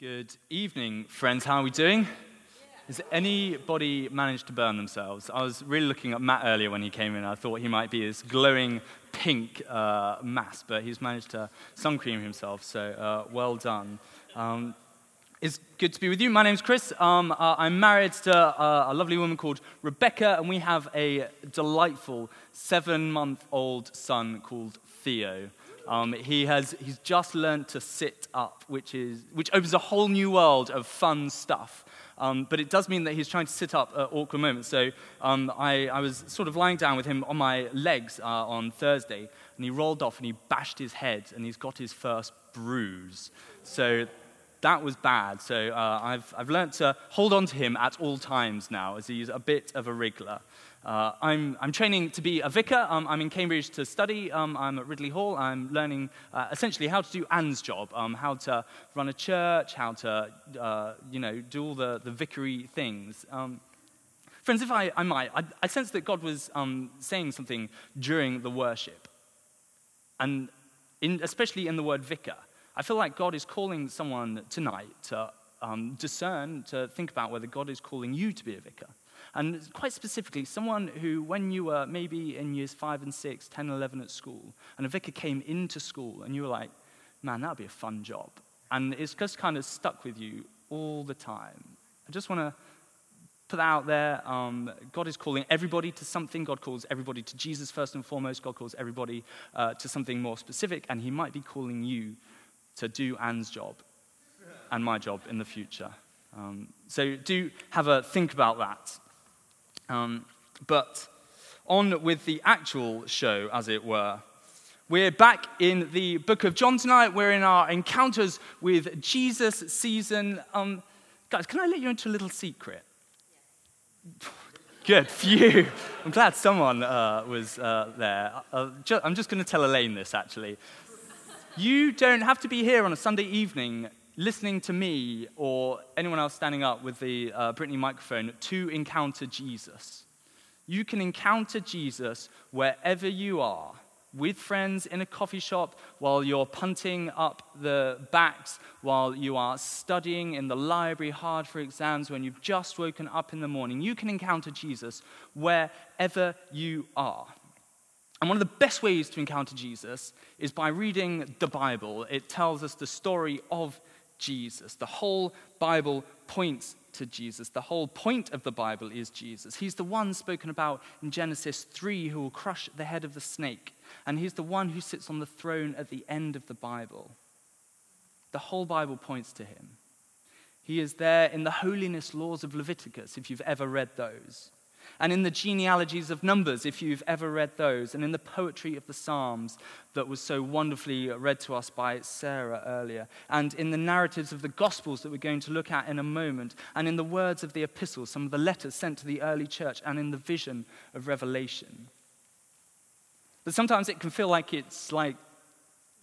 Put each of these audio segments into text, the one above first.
Good evening, friends. How are we doing? Has anybody managed to burn themselves? I was really looking at Matt earlier when he came in. I thought he might be this glowing pink uh, mass, but he's managed to sun cream himself, so uh, well done. Um, it's good to be with you. My name's Chris. Um, uh, I'm married to uh, a lovely woman called Rebecca, and we have a delightful seven month old son called Theo. Um, he has he's just learned to sit up, which, is, which opens a whole new world of fun stuff. Um, but it does mean that he's trying to sit up at awkward moments. So um, I, I, was sort of lying down with him on my legs uh, on Thursday, and he rolled off and he bashed his head, and he's got his first bruise. So that was bad. So uh, I've, I've learned to hold on to him at all times now, as he's a bit of a wriggler. Uh, I'm, I'm, training to be a vicar. Um, I'm in Cambridge to study. Um, I'm at Ridley Hall. I'm learning uh, essentially how to do Anne's job, um, how to run a church, how to, uh, you know, do all the, the vicary things. Um, friends, if I, I might, I, I sense that God was um, saying something during the worship, and in, especially in the word vicar. I feel like God is calling someone tonight to um, discern, to think about whether God is calling you to be a vicar. And quite specifically, someone who, when you were maybe in years five and six, 10, 11 at school, and a vicar came into school and you were like, man, that would be a fun job. And it's just kind of stuck with you all the time. I just want to put that out there. Um, God is calling everybody to something. God calls everybody to Jesus first and foremost. God calls everybody uh, to something more specific. And He might be calling you to do Anne's job and my job in the future. Um, so do have a think about that. Um, but on with the actual show, as it were. We're back in the book of John tonight. We're in our encounters with Jesus season. Um, guys, can I let you into a little secret? Good, phew. I'm glad someone uh, was uh, there. Uh, ju- I'm just going to tell Elaine this, actually. You don't have to be here on a Sunday evening listening to me or anyone else standing up with the uh, Britney microphone to encounter Jesus. You can encounter Jesus wherever you are, with friends in a coffee shop, while you're punting up the backs, while you are studying in the library hard for exams, when you've just woken up in the morning. You can encounter Jesus wherever you are. And one of the best ways to encounter Jesus is by reading the Bible. It tells us the story of Jesus. The whole Bible points to Jesus. The whole point of the Bible is Jesus. He's the one spoken about in Genesis 3 who will crush the head of the snake. And he's the one who sits on the throne at the end of the Bible. The whole Bible points to him. He is there in the holiness laws of Leviticus, if you've ever read those and in the genealogies of Numbers, if you've ever read those, and in the poetry of the Psalms that was so wonderfully read to us by Sarah earlier, and in the narratives of the Gospels that we're going to look at in a moment, and in the words of the epistles, some of the letters sent to the early church, and in the vision of Revelation. But sometimes it can feel like it's like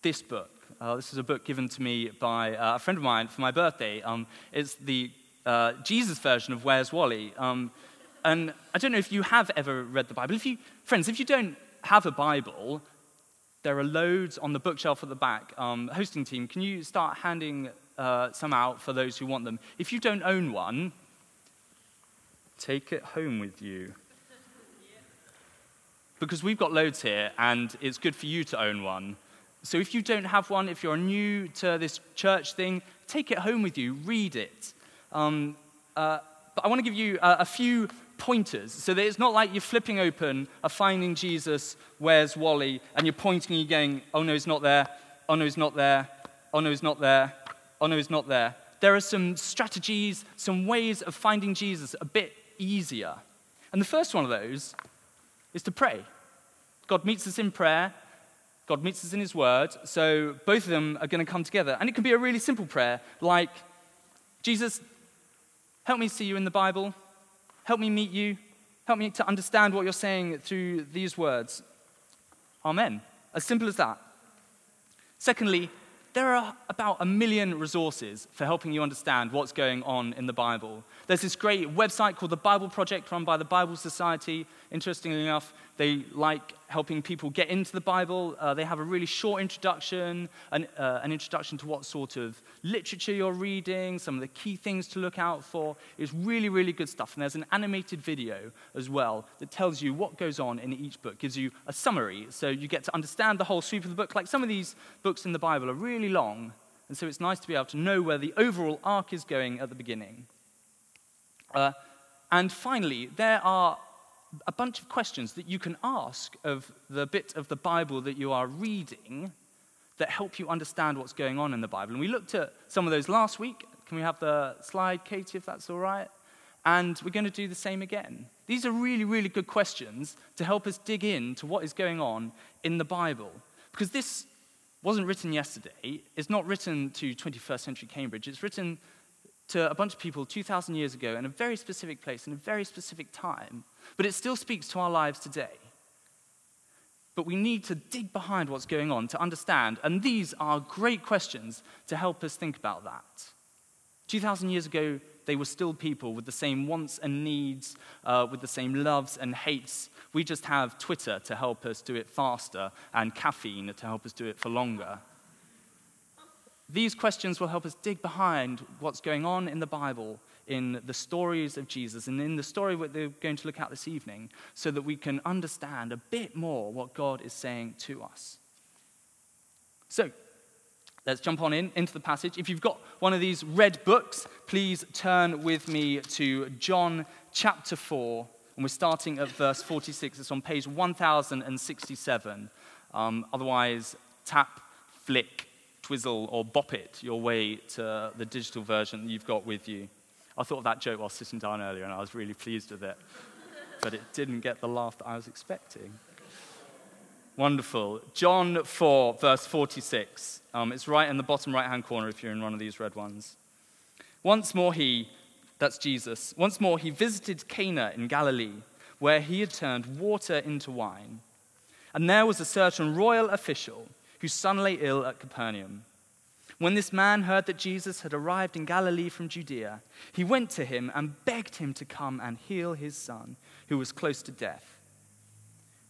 this book. Uh, this is a book given to me by uh, a friend of mine for my birthday. Um, it's the uh, Jesus version of Where's Wally? Um, and I don't know if you have ever read the Bible. If you, friends, if you don't have a Bible, there are loads on the bookshelf at the back. Um, hosting team, can you start handing uh, some out for those who want them? If you don't own one, take it home with you. Because we've got loads here, and it's good for you to own one. So if you don't have one, if you're new to this church thing, take it home with you, read it. Um, uh, but I want to give you a, a few pointers so that it's not like you're flipping open a Finding Jesus, Where's Wally, and you're pointing and you're going, oh no, he's not there, oh no, he's not there, oh no, he's not there, oh no, he's not there. There are some strategies, some ways of finding Jesus a bit easier. And the first one of those is to pray. God meets us in prayer, God meets us in His Word, so both of them are going to come together. And it can be a really simple prayer, like, Jesus, help me see you in the Bible. Help me meet you. Help me to understand what you're saying through these words. Amen. As simple as that. Secondly, there are about a million resources for helping you understand what's going on in the Bible. There's this great website called the Bible Project run by the Bible Society. Interestingly enough, they like helping people get into the Bible. Uh, they have a really short introduction, an, uh, an introduction to what sort of literature you're reading, some of the key things to look out for. It's really, really good stuff. And there's an animated video as well that tells you what goes on in each book, gives you a summary. So you get to understand the whole sweep of the book. Like some of these books in the Bible are really long. And so it's nice to be able to know where the overall arc is going at the beginning. Uh, and finally, there are a bunch of questions that you can ask of the bit of the Bible that you are reading that help you understand what's going on in the Bible. And we looked at some of those last week. Can we have the slide, Katie, if that's all right? And we're going to do the same again. These are really, really good questions to help us dig into what is going on in the Bible. Because this wasn't written yesterday, it's not written to 21st century Cambridge, it's written to a bunch of people 2,000 years ago in a very specific place, in a very specific time, but it still speaks to our lives today. But we need to dig behind what's going on to understand, and these are great questions to help us think about that. 2,000 years ago, they were still people with the same wants and needs, uh, with the same loves and hates. We just have Twitter to help us do it faster and caffeine to help us do it for longer. These questions will help us dig behind what's going on in the Bible, in the stories of Jesus, and in the story that we're going to look at this evening, so that we can understand a bit more what God is saying to us. So, let's jump on in into the passage. If you've got one of these red books, please turn with me to John chapter 4, and we're starting at verse 46. It's on page 1067. Um, otherwise, tap, flick, twizzle or bop it your way to the digital version that you've got with you. I thought of that joke while sitting down earlier, and I was really pleased with it. But it didn't get the laugh that I was expecting. Wonderful. John 4, verse 46. Um, it's right in the bottom right hand corner if you're in one of these red ones. Once more, he, that's Jesus, once more he visited Cana in Galilee, where he had turned water into wine. And there was a certain royal official whose son lay ill at Capernaum. When this man heard that Jesus had arrived in Galilee from Judea, he went to him and begged him to come and heal his son, who was close to death.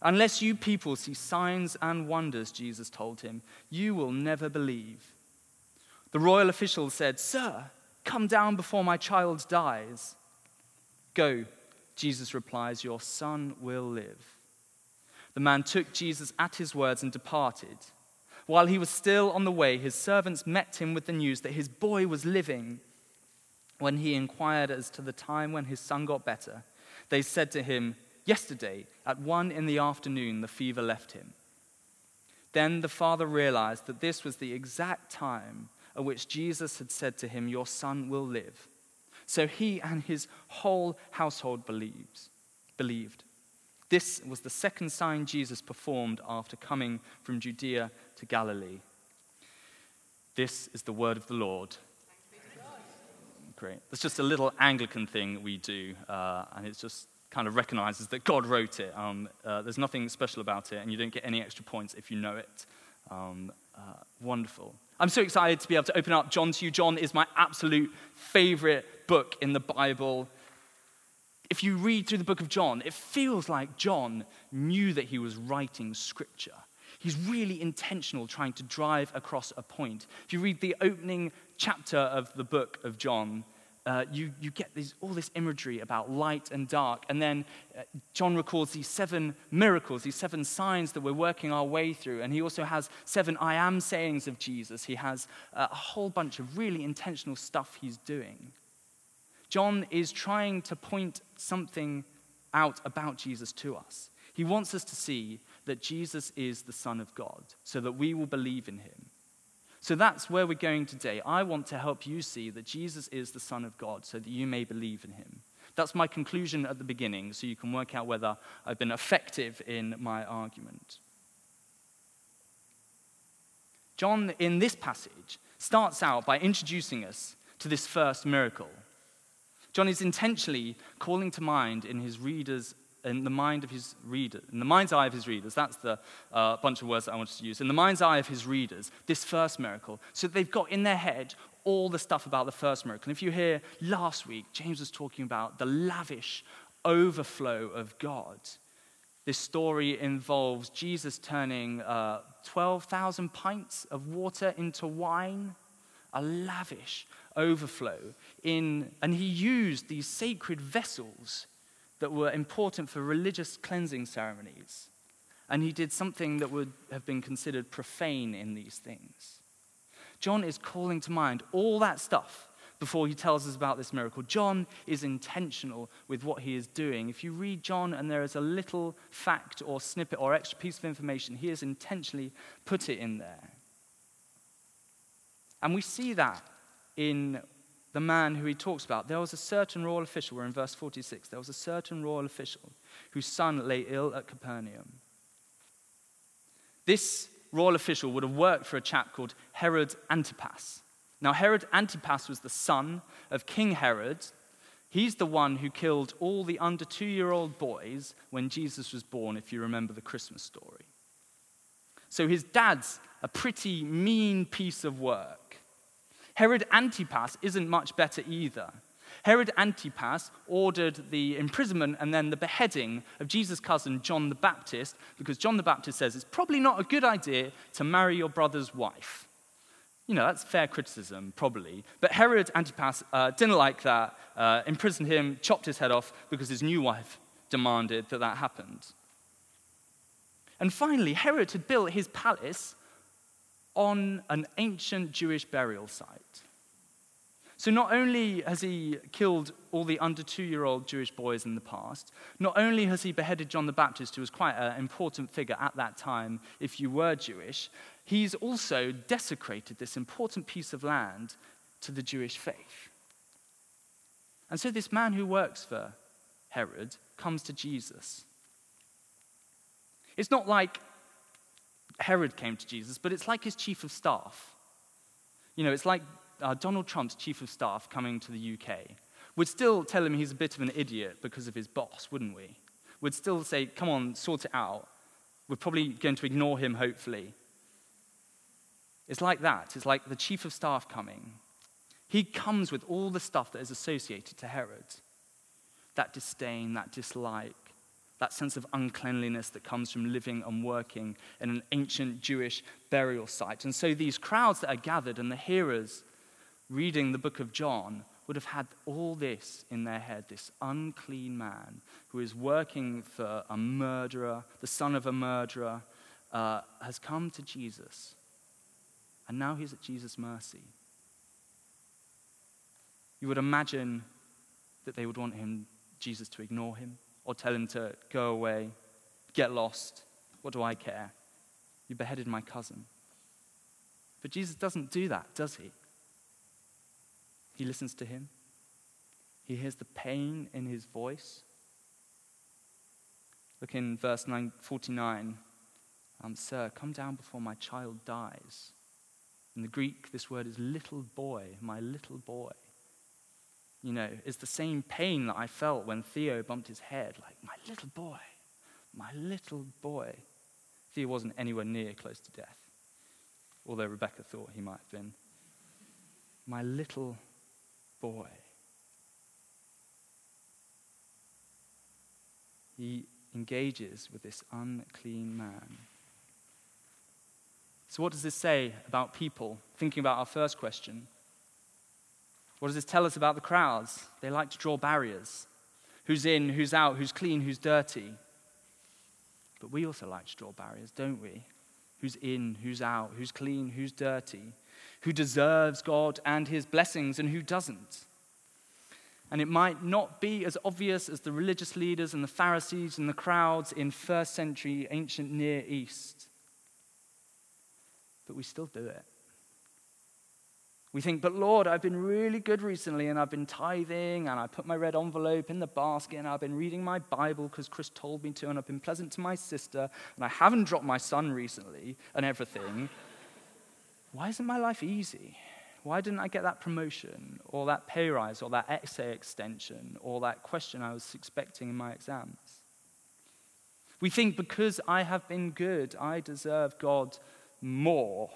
Unless you people see signs and wonders, Jesus told him, you will never believe. The royal official said, Sir, come down before my child dies. Go, Jesus replies, Your son will live. The man took Jesus at his words and departed. While he was still on the way, his servants met him with the news that his boy was living. When he inquired as to the time when his son got better, they said to him, Yesterday, at one in the afternoon, the fever left him. Then the father realized that this was the exact time at which Jesus had said to him, Your son will live. So he and his whole household believes, believed. This was the second sign Jesus performed after coming from Judea to Galilee. This is the word of the Lord. Great. It's just a little Anglican thing we do, uh, and it's just kind of recognizes that God wrote it. Um, uh, there's nothing special about it, and you don't get any extra points if you know it. Um, uh, wonderful. I'm so excited to be able to open up John to you. John is my absolute favorite book in the Bible if you read through the book of John, it feels like John knew that he was writing scripture. He's really intentional trying to drive across a point. If you read the opening chapter of the book of John, uh, you, you get these, all this imagery about light and dark. And then uh, John records these seven miracles, these seven signs that we're working our way through. And he also has seven I am sayings of Jesus. He has uh, a whole bunch of really intentional stuff he's doing. John is trying to point something out about Jesus to us. He wants us to see that Jesus is the Son of God so that we will believe in him. So that's where we're going today. I want to help you see that Jesus is the Son of God so that you may believe in him. That's my conclusion at the beginning, so you can work out whether I've been effective in my argument. John, in this passage, starts out by introducing us to this first miracle John is intentionally calling to mind in his readers' in the mind of his readers, in the mind's eye of his readers, that's the uh, bunch of words that I wanted to use, in the mind's eye of his readers, this first miracle. So they've got in their head all the stuff about the first miracle. And if you hear last week, James was talking about the lavish overflow of God. This story involves Jesus turning uh, 12,000 pints of water into wine, a lavish overflow. In, and he used these sacred vessels that were important for religious cleansing ceremonies. And he did something that would have been considered profane in these things. John is calling to mind all that stuff before he tells us about this miracle. John is intentional with what he is doing. If you read John and there is a little fact or snippet or extra piece of information, he has intentionally put it in there. And we see that in the man who he talks about. There was a certain royal official, we're in verse 46. There was a certain royal official whose son lay ill at Capernaum. This royal official would have worked for a chap called Herod Antipas. Now, Herod Antipas was the son of King Herod. He's the one who killed all the under two year old boys when Jesus was born, if you remember the Christmas story. So his dad's a pretty mean piece of work. Herod Antipas isn't much better either. Herod Antipas ordered the imprisonment and then the beheading of Jesus' cousin John the Baptist because John the Baptist says it's probably not a good idea to marry your brother's wife. You know, that's fair criticism, probably. But Herod Antipas uh, didn't like that, uh, imprisoned him, chopped his head off because his new wife demanded that that happened. And finally, Herod had built his palace on an ancient Jewish burial site. So not only has he killed all the under two year old Jewish boys in the past, not only has he beheaded John the Baptist, who was quite an important figure at that time if you were Jewish, he's also desecrated this important piece of land to the Jewish faith. And so this man who works for Herod comes to Jesus. It's not like Herod came to Jesus, but it's like his chief of staff. You know, it's like uh, Donald Trump's chief of staff coming to the UK. We'd still tell him he's a bit of an idiot because of his boss, wouldn't we? We'd still say, come on, sort it out. We're probably going to ignore him, hopefully. It's like that. It's like the chief of staff coming. He comes with all the stuff that is associated to Herod that disdain, that dislike, that sense of uncleanliness that comes from living and working in an ancient Jewish burial site. And so these crowds that are gathered and the hearers reading the book of John would have had all this in their head this unclean man who is working for a murderer, the son of a murderer, uh, has come to Jesus and now he's at Jesus' mercy. You would imagine that they would want him, Jesus, to ignore him or tell him to go away, get lost. What do I care? You beheaded my cousin. But Jesus doesn't do that, does he? He listens to him. He hears the pain in his voice. Look in verse 9, 49. Um, Sir, come down before my child dies. In the Greek, this word is little boy, my little boy. You know, it's the same pain that I felt when Theo bumped his head, like, my little boy, my little boy. Theo wasn't anywhere near close to death, although Rebecca thought he might have been. My little boy. He engages with this unclean man. So, what does this say about people? Thinking about our first question. What does this tell us about the crowds? They like to draw barriers who's in, who's out, who's clean, who's dirty. But we also like to draw barriers, don't we? Who's in, who's out, who's clean, who's dirty, who deserves God and his blessings, and who doesn't. And it might not be as obvious as the religious leaders and the Pharisees and the crowds in first century ancient Near East but we still do it. We think, but Lord, I've been really good recently and I've been tithing and I put my red envelope in the basket and I've been reading my Bible because Chris told me to and I've been pleasant to my sister and I haven't dropped my son recently and everything. Why isn't my life easy? Why didn't I get that promotion or that pay rise or that essay extension or that question I was expecting in my exams? We think because I have been good, I deserve God more.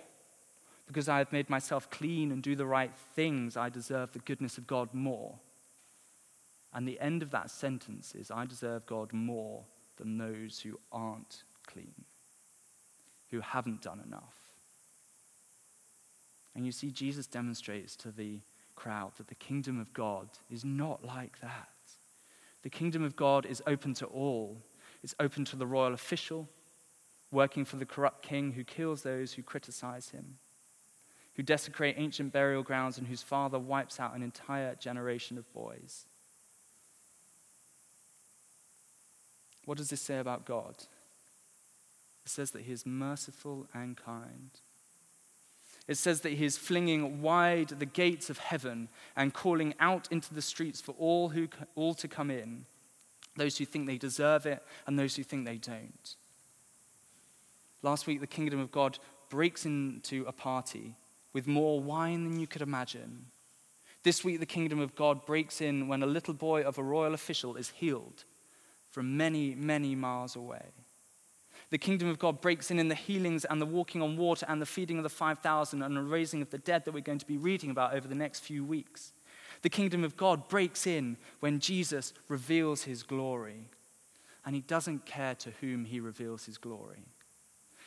Because I have made myself clean and do the right things, I deserve the goodness of God more. And the end of that sentence is I deserve God more than those who aren't clean, who haven't done enough. And you see, Jesus demonstrates to the crowd that the kingdom of God is not like that. The kingdom of God is open to all, it's open to the royal official working for the corrupt king who kills those who criticize him, who desecrate ancient burial grounds, and whose father wipes out an entire generation of boys. What does this say about God? It says that he is merciful and kind. It says that he is flinging wide the gates of heaven and calling out into the streets for all, who, all to come in those who think they deserve it and those who think they don't. Last week, the kingdom of God breaks into a party with more wine than you could imagine. This week, the kingdom of God breaks in when a little boy of a royal official is healed from many, many miles away. The kingdom of God breaks in in the healings and the walking on water and the feeding of the 5,000 and the raising of the dead that we're going to be reading about over the next few weeks. The kingdom of God breaks in when Jesus reveals his glory. And he doesn't care to whom he reveals his glory.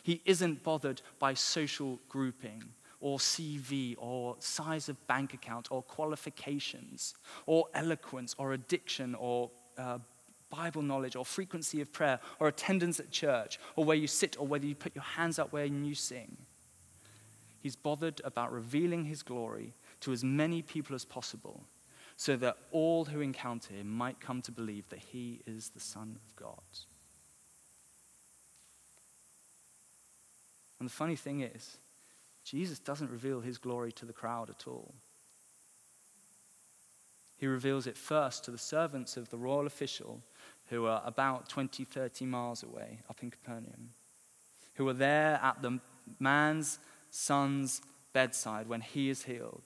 He isn't bothered by social grouping or CV or size of bank account or qualifications or eloquence or addiction or uh, Bible knowledge or frequency of prayer or attendance at church or where you sit or whether you put your hands up when you sing. He's bothered about revealing his glory to as many people as possible so that all who encounter him might come to believe that he is the Son of God. And the funny thing is, Jesus doesn't reveal his glory to the crowd at all. He reveals it first to the servants of the royal official who are about 20, 30 miles away up in Capernaum, who are there at the man's son's bedside when he is healed.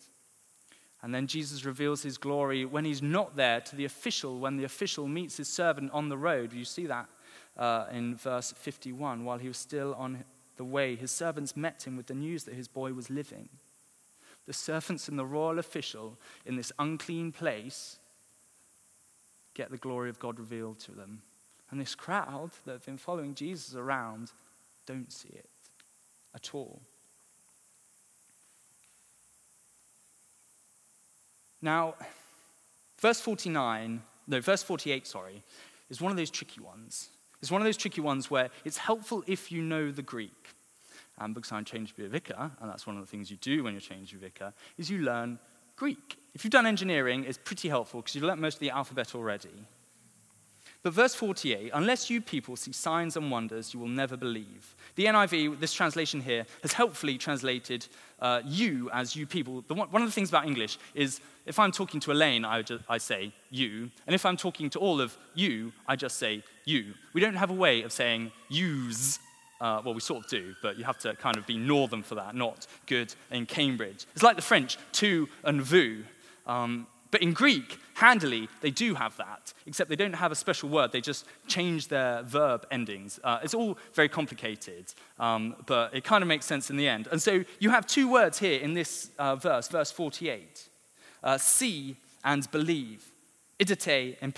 And then Jesus reveals his glory when he's not there to the official, when the official meets his servant on the road. You see that uh, in verse 51. While he was still on the way, his servants met him with the news that his boy was living. The servants and the royal official in this unclean place get the glory of God revealed to them. And this crowd that have been following Jesus around don't see it at all. Now, verse 49, no, verse 48, sorry, is one of those tricky ones. It's one of those tricky ones where it's helpful if you know the Greek. And because I'm changed to be a vicar, and that's one of the things you do when you're changed to a vicar, is you learn Greek. If you've done engineering, it's pretty helpful because you've learnt most of the alphabet already. But verse 48 unless you people see signs and wonders, you will never believe. The NIV, this translation here, has helpfully translated uh, you as you people. The one, of the things about English is if I'm talking to Elaine, I, just, I say you. And if I'm talking to all of you, I just say you. We don't have a way of saying use uh, well, we sort of do, but you have to kind of be northern for that, not good in Cambridge. It's like the French, tu and vous. Um, but in Greek, handily, they do have that, except they don't have a special word. They just change their verb endings. Uh, it's all very complicated, um, but it kind of makes sense in the end. And so you have two words here in this uh, verse, verse 48 uh, see and believe. Idite and.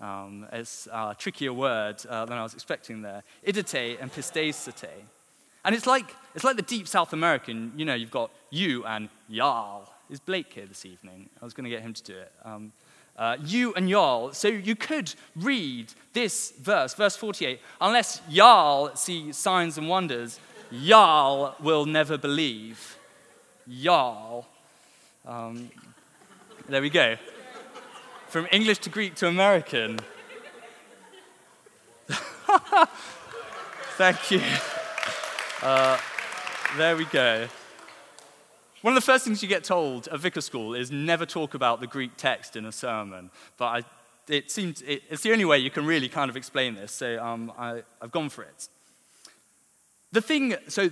Um, it's a trickier word uh, than I was expecting there. Idite and. And it's like, it's like the deep South American, you know, you've got you and y'all. Is Blake here this evening? I was going to get him to do it. Um, uh, you and y'all. So you could read this verse, verse 48, unless y'all see signs and wonders, y'all will never believe. Y'all. Um, there we go from English to Greek to American. Thank you. Uh, there we go. One of the first things you get told at vicar school is never talk about the Greek text in a sermon. But I, it seems it, it's the only way you can really kind of explain this, so um, I, have gone for it. The thing, so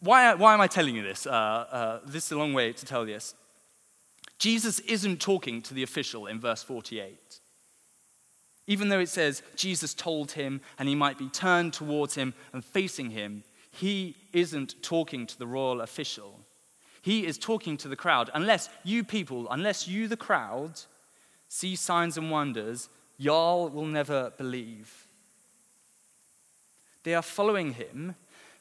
why, why am I telling you this? Uh, uh, this is a long way to tell this. Jesus isn't talking to the official in verse 48. Even though it says Jesus told him and he might be turned towards him and facing him, he isn't talking to the royal official. He is talking to the crowd. Unless you people, unless you, the crowd, see signs and wonders, y'all will never believe. They are following him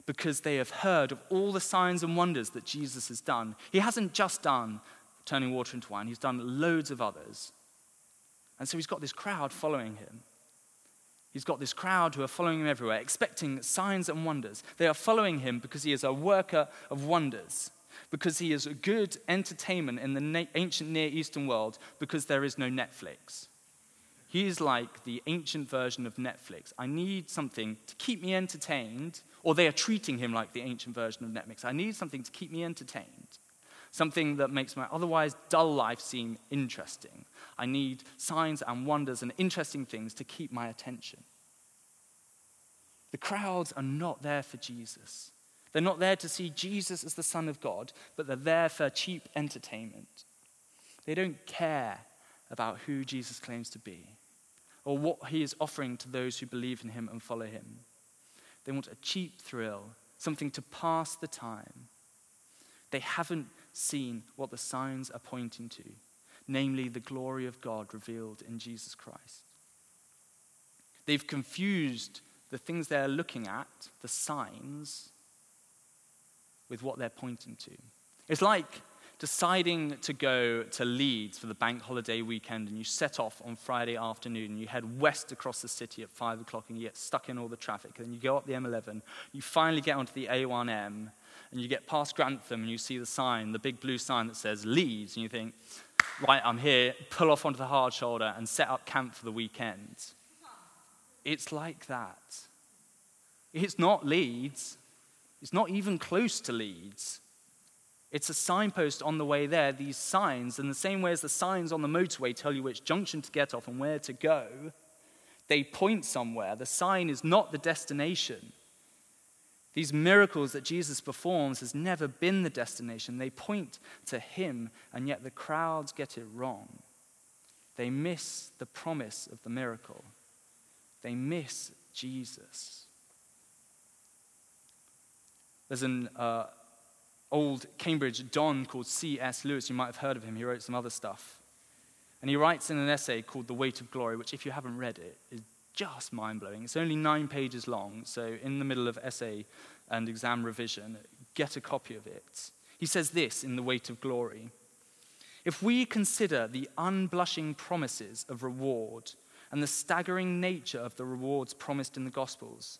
because they have heard of all the signs and wonders that Jesus has done. He hasn't just done turning water into wine, he's done loads of others. And so he's got this crowd following him. He's got this crowd who are following him everywhere, expecting signs and wonders. They are following him because he is a worker of wonders, because he is a good entertainment in the ancient Near Eastern world, because there is no Netflix. He is like the ancient version of Netflix. I need something to keep me entertained, or they are treating him like the ancient version of Netflix. I need something to keep me entertained something that makes my otherwise dull life seem interesting. I need signs and wonders and interesting things to keep my attention. The crowds are not there for Jesus. They're not there to see Jesus as the Son of God, but they're there for cheap entertainment. They don't care about who Jesus claims to be or what he is offering to those who believe in him and follow him. They want a cheap thrill, something to pass the time. They haven't seen what the signs are pointing to, namely the glory of God revealed in Jesus Christ. They've confused the things they're looking at, the signs, with what they're pointing to. It's like deciding to go to Leeds for the bank holiday weekend and you set off on Friday afternoon and you head west across the city at 5 o'clock and you get stuck in all the traffic. And then you go up the M11, you finally get onto the A1M, and you get past Grantham and you see the sign, the big blue sign that says Leeds, and you think, right, I'm here, pull off onto the hard shoulder and set up camp for the weekend. It's like that. It's not Leeds. It's not even close to Leeds. It's a signpost on the way there, these signs, in the same way as the signs on the motorway tell you which junction to get off and where to go, they point somewhere. The sign is not the destination. These miracles that Jesus performs has never been the destination. They point to him, and yet the crowds get it wrong. They miss the promise of the miracle. They miss Jesus. There's an uh, old Cambridge Don called C.S. Lewis. You might have heard of him. He wrote some other stuff. And he writes in an essay called The Weight of Glory, which, if you haven't read it, is just mind blowing. It's only nine pages long, so in the middle of essay and exam revision, get a copy of it. He says this in The Weight of Glory If we consider the unblushing promises of reward and the staggering nature of the rewards promised in the Gospels,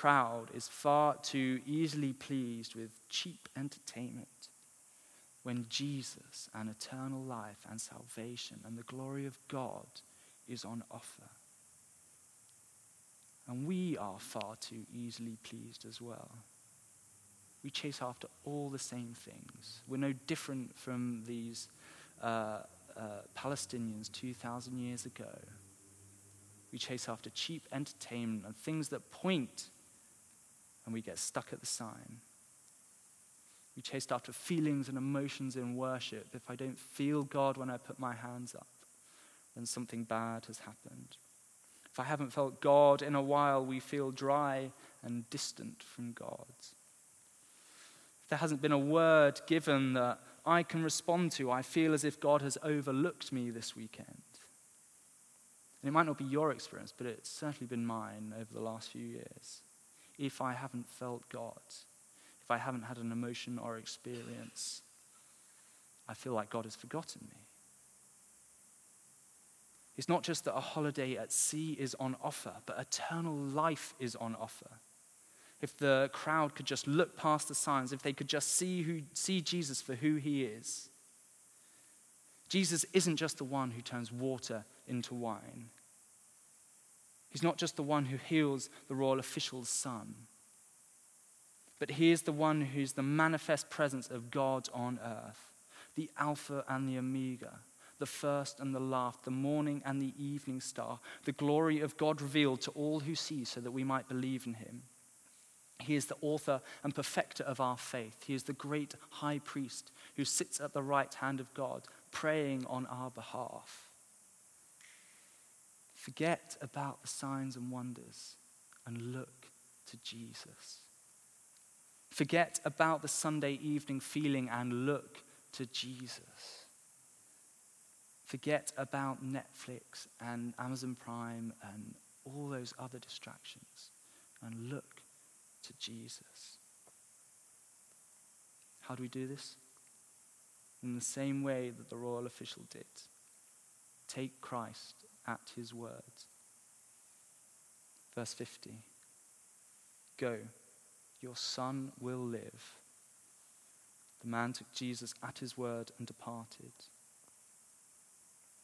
Crowd is far too easily pleased with cheap entertainment when Jesus and eternal life and salvation and the glory of God is on offer. And we are far too easily pleased as well. We chase after all the same things. We're no different from these uh, uh, Palestinians 2,000 years ago. We chase after cheap entertainment and things that point, and we get stuck at the sign. We chased after feelings and emotions in worship. If I don't feel God when I put my hands up, then something bad has happened. If I haven't felt God in a while, we feel dry and distant from God. If there hasn't been a word given that I can respond to, I feel as if God has overlooked me this weekend. And it might not be your experience, but it's certainly been mine over the last few years. If I haven't felt God, if I haven't had an emotion or experience, I feel like God has forgotten me. It's not just that a holiday at sea is on offer, but eternal life is on offer. If the crowd could just look past the signs, if they could just see, who, see Jesus for who he is, Jesus isn't just the one who turns water into wine. He's not just the one who heals the royal official's son, but he is the one who's the manifest presence of God on earth, the Alpha and the Omega, the first and the last, the morning and the evening star, the glory of God revealed to all who see so that we might believe in him. He is the author and perfecter of our faith. He is the great high priest who sits at the right hand of God, praying on our behalf. Forget about the signs and wonders and look to Jesus. Forget about the Sunday evening feeling and look to Jesus. Forget about Netflix and Amazon Prime and all those other distractions and look to Jesus. How do we do this? In the same way that the royal official did. Take Christ at his word. Verse 50 Go, your son will live. The man took Jesus at his word and departed.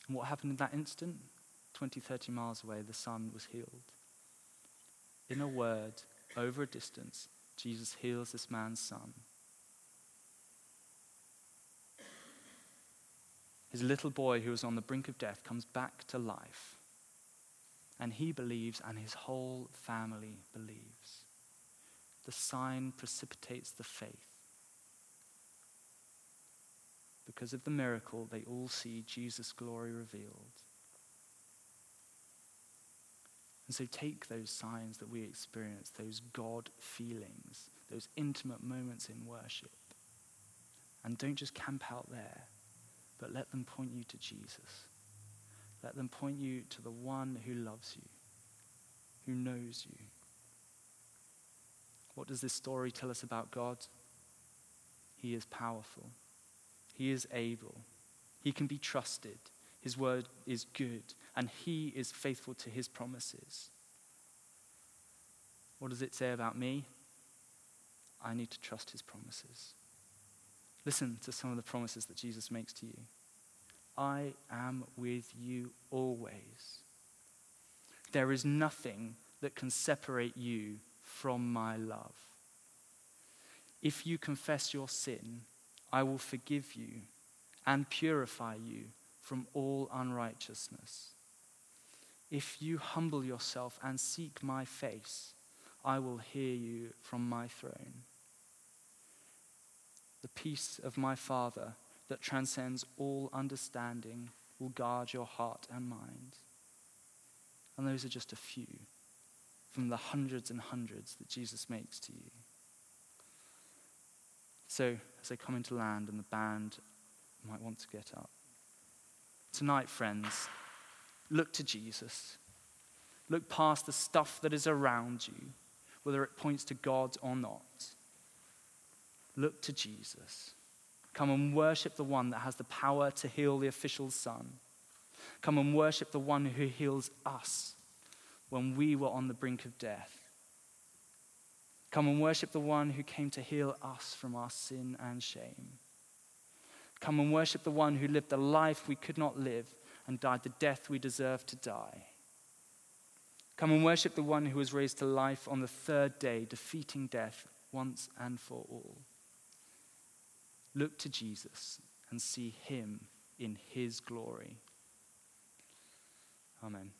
And what happened in that instant? 20, 30 miles away, the son was healed. In a word, over a distance, Jesus heals this man's son. His little boy, who was on the brink of death, comes back to life. And he believes, and his whole family believes. The sign precipitates the faith. Because of the miracle, they all see Jesus' glory revealed. And so take those signs that we experience, those God feelings, those intimate moments in worship, and don't just camp out there, but let them point you to Jesus. Let them point you to the one who loves you, who knows you. What does this story tell us about God? He is powerful, He is able, He can be trusted. His word is good, and He is faithful to His promises. What does it say about me? I need to trust His promises. Listen to some of the promises that Jesus makes to you. I am with you always. There is nothing that can separate you from my love. If you confess your sin, I will forgive you and purify you from all unrighteousness. If you humble yourself and seek my face, I will hear you from my throne. The peace of my Father that transcends all understanding will guard your heart and mind. And those are just a few from the hundreds and hundreds that Jesus makes to you. So, as they come into land and the band might want to get up. Tonight, friends, look to Jesus. Look past the stuff that is around you, whether it points to God or not. Look to Jesus. Come and worship the one that has the power to heal the official's son. Come and worship the one who heals us when we were on the brink of death. Come and worship the one who came to heal us from our sin and shame. Come and worship the one who lived the life we could not live and died the death we deserved to die. Come and worship the one who was raised to life on the third day, defeating death once and for all. Look to Jesus and see him in his glory. Amen.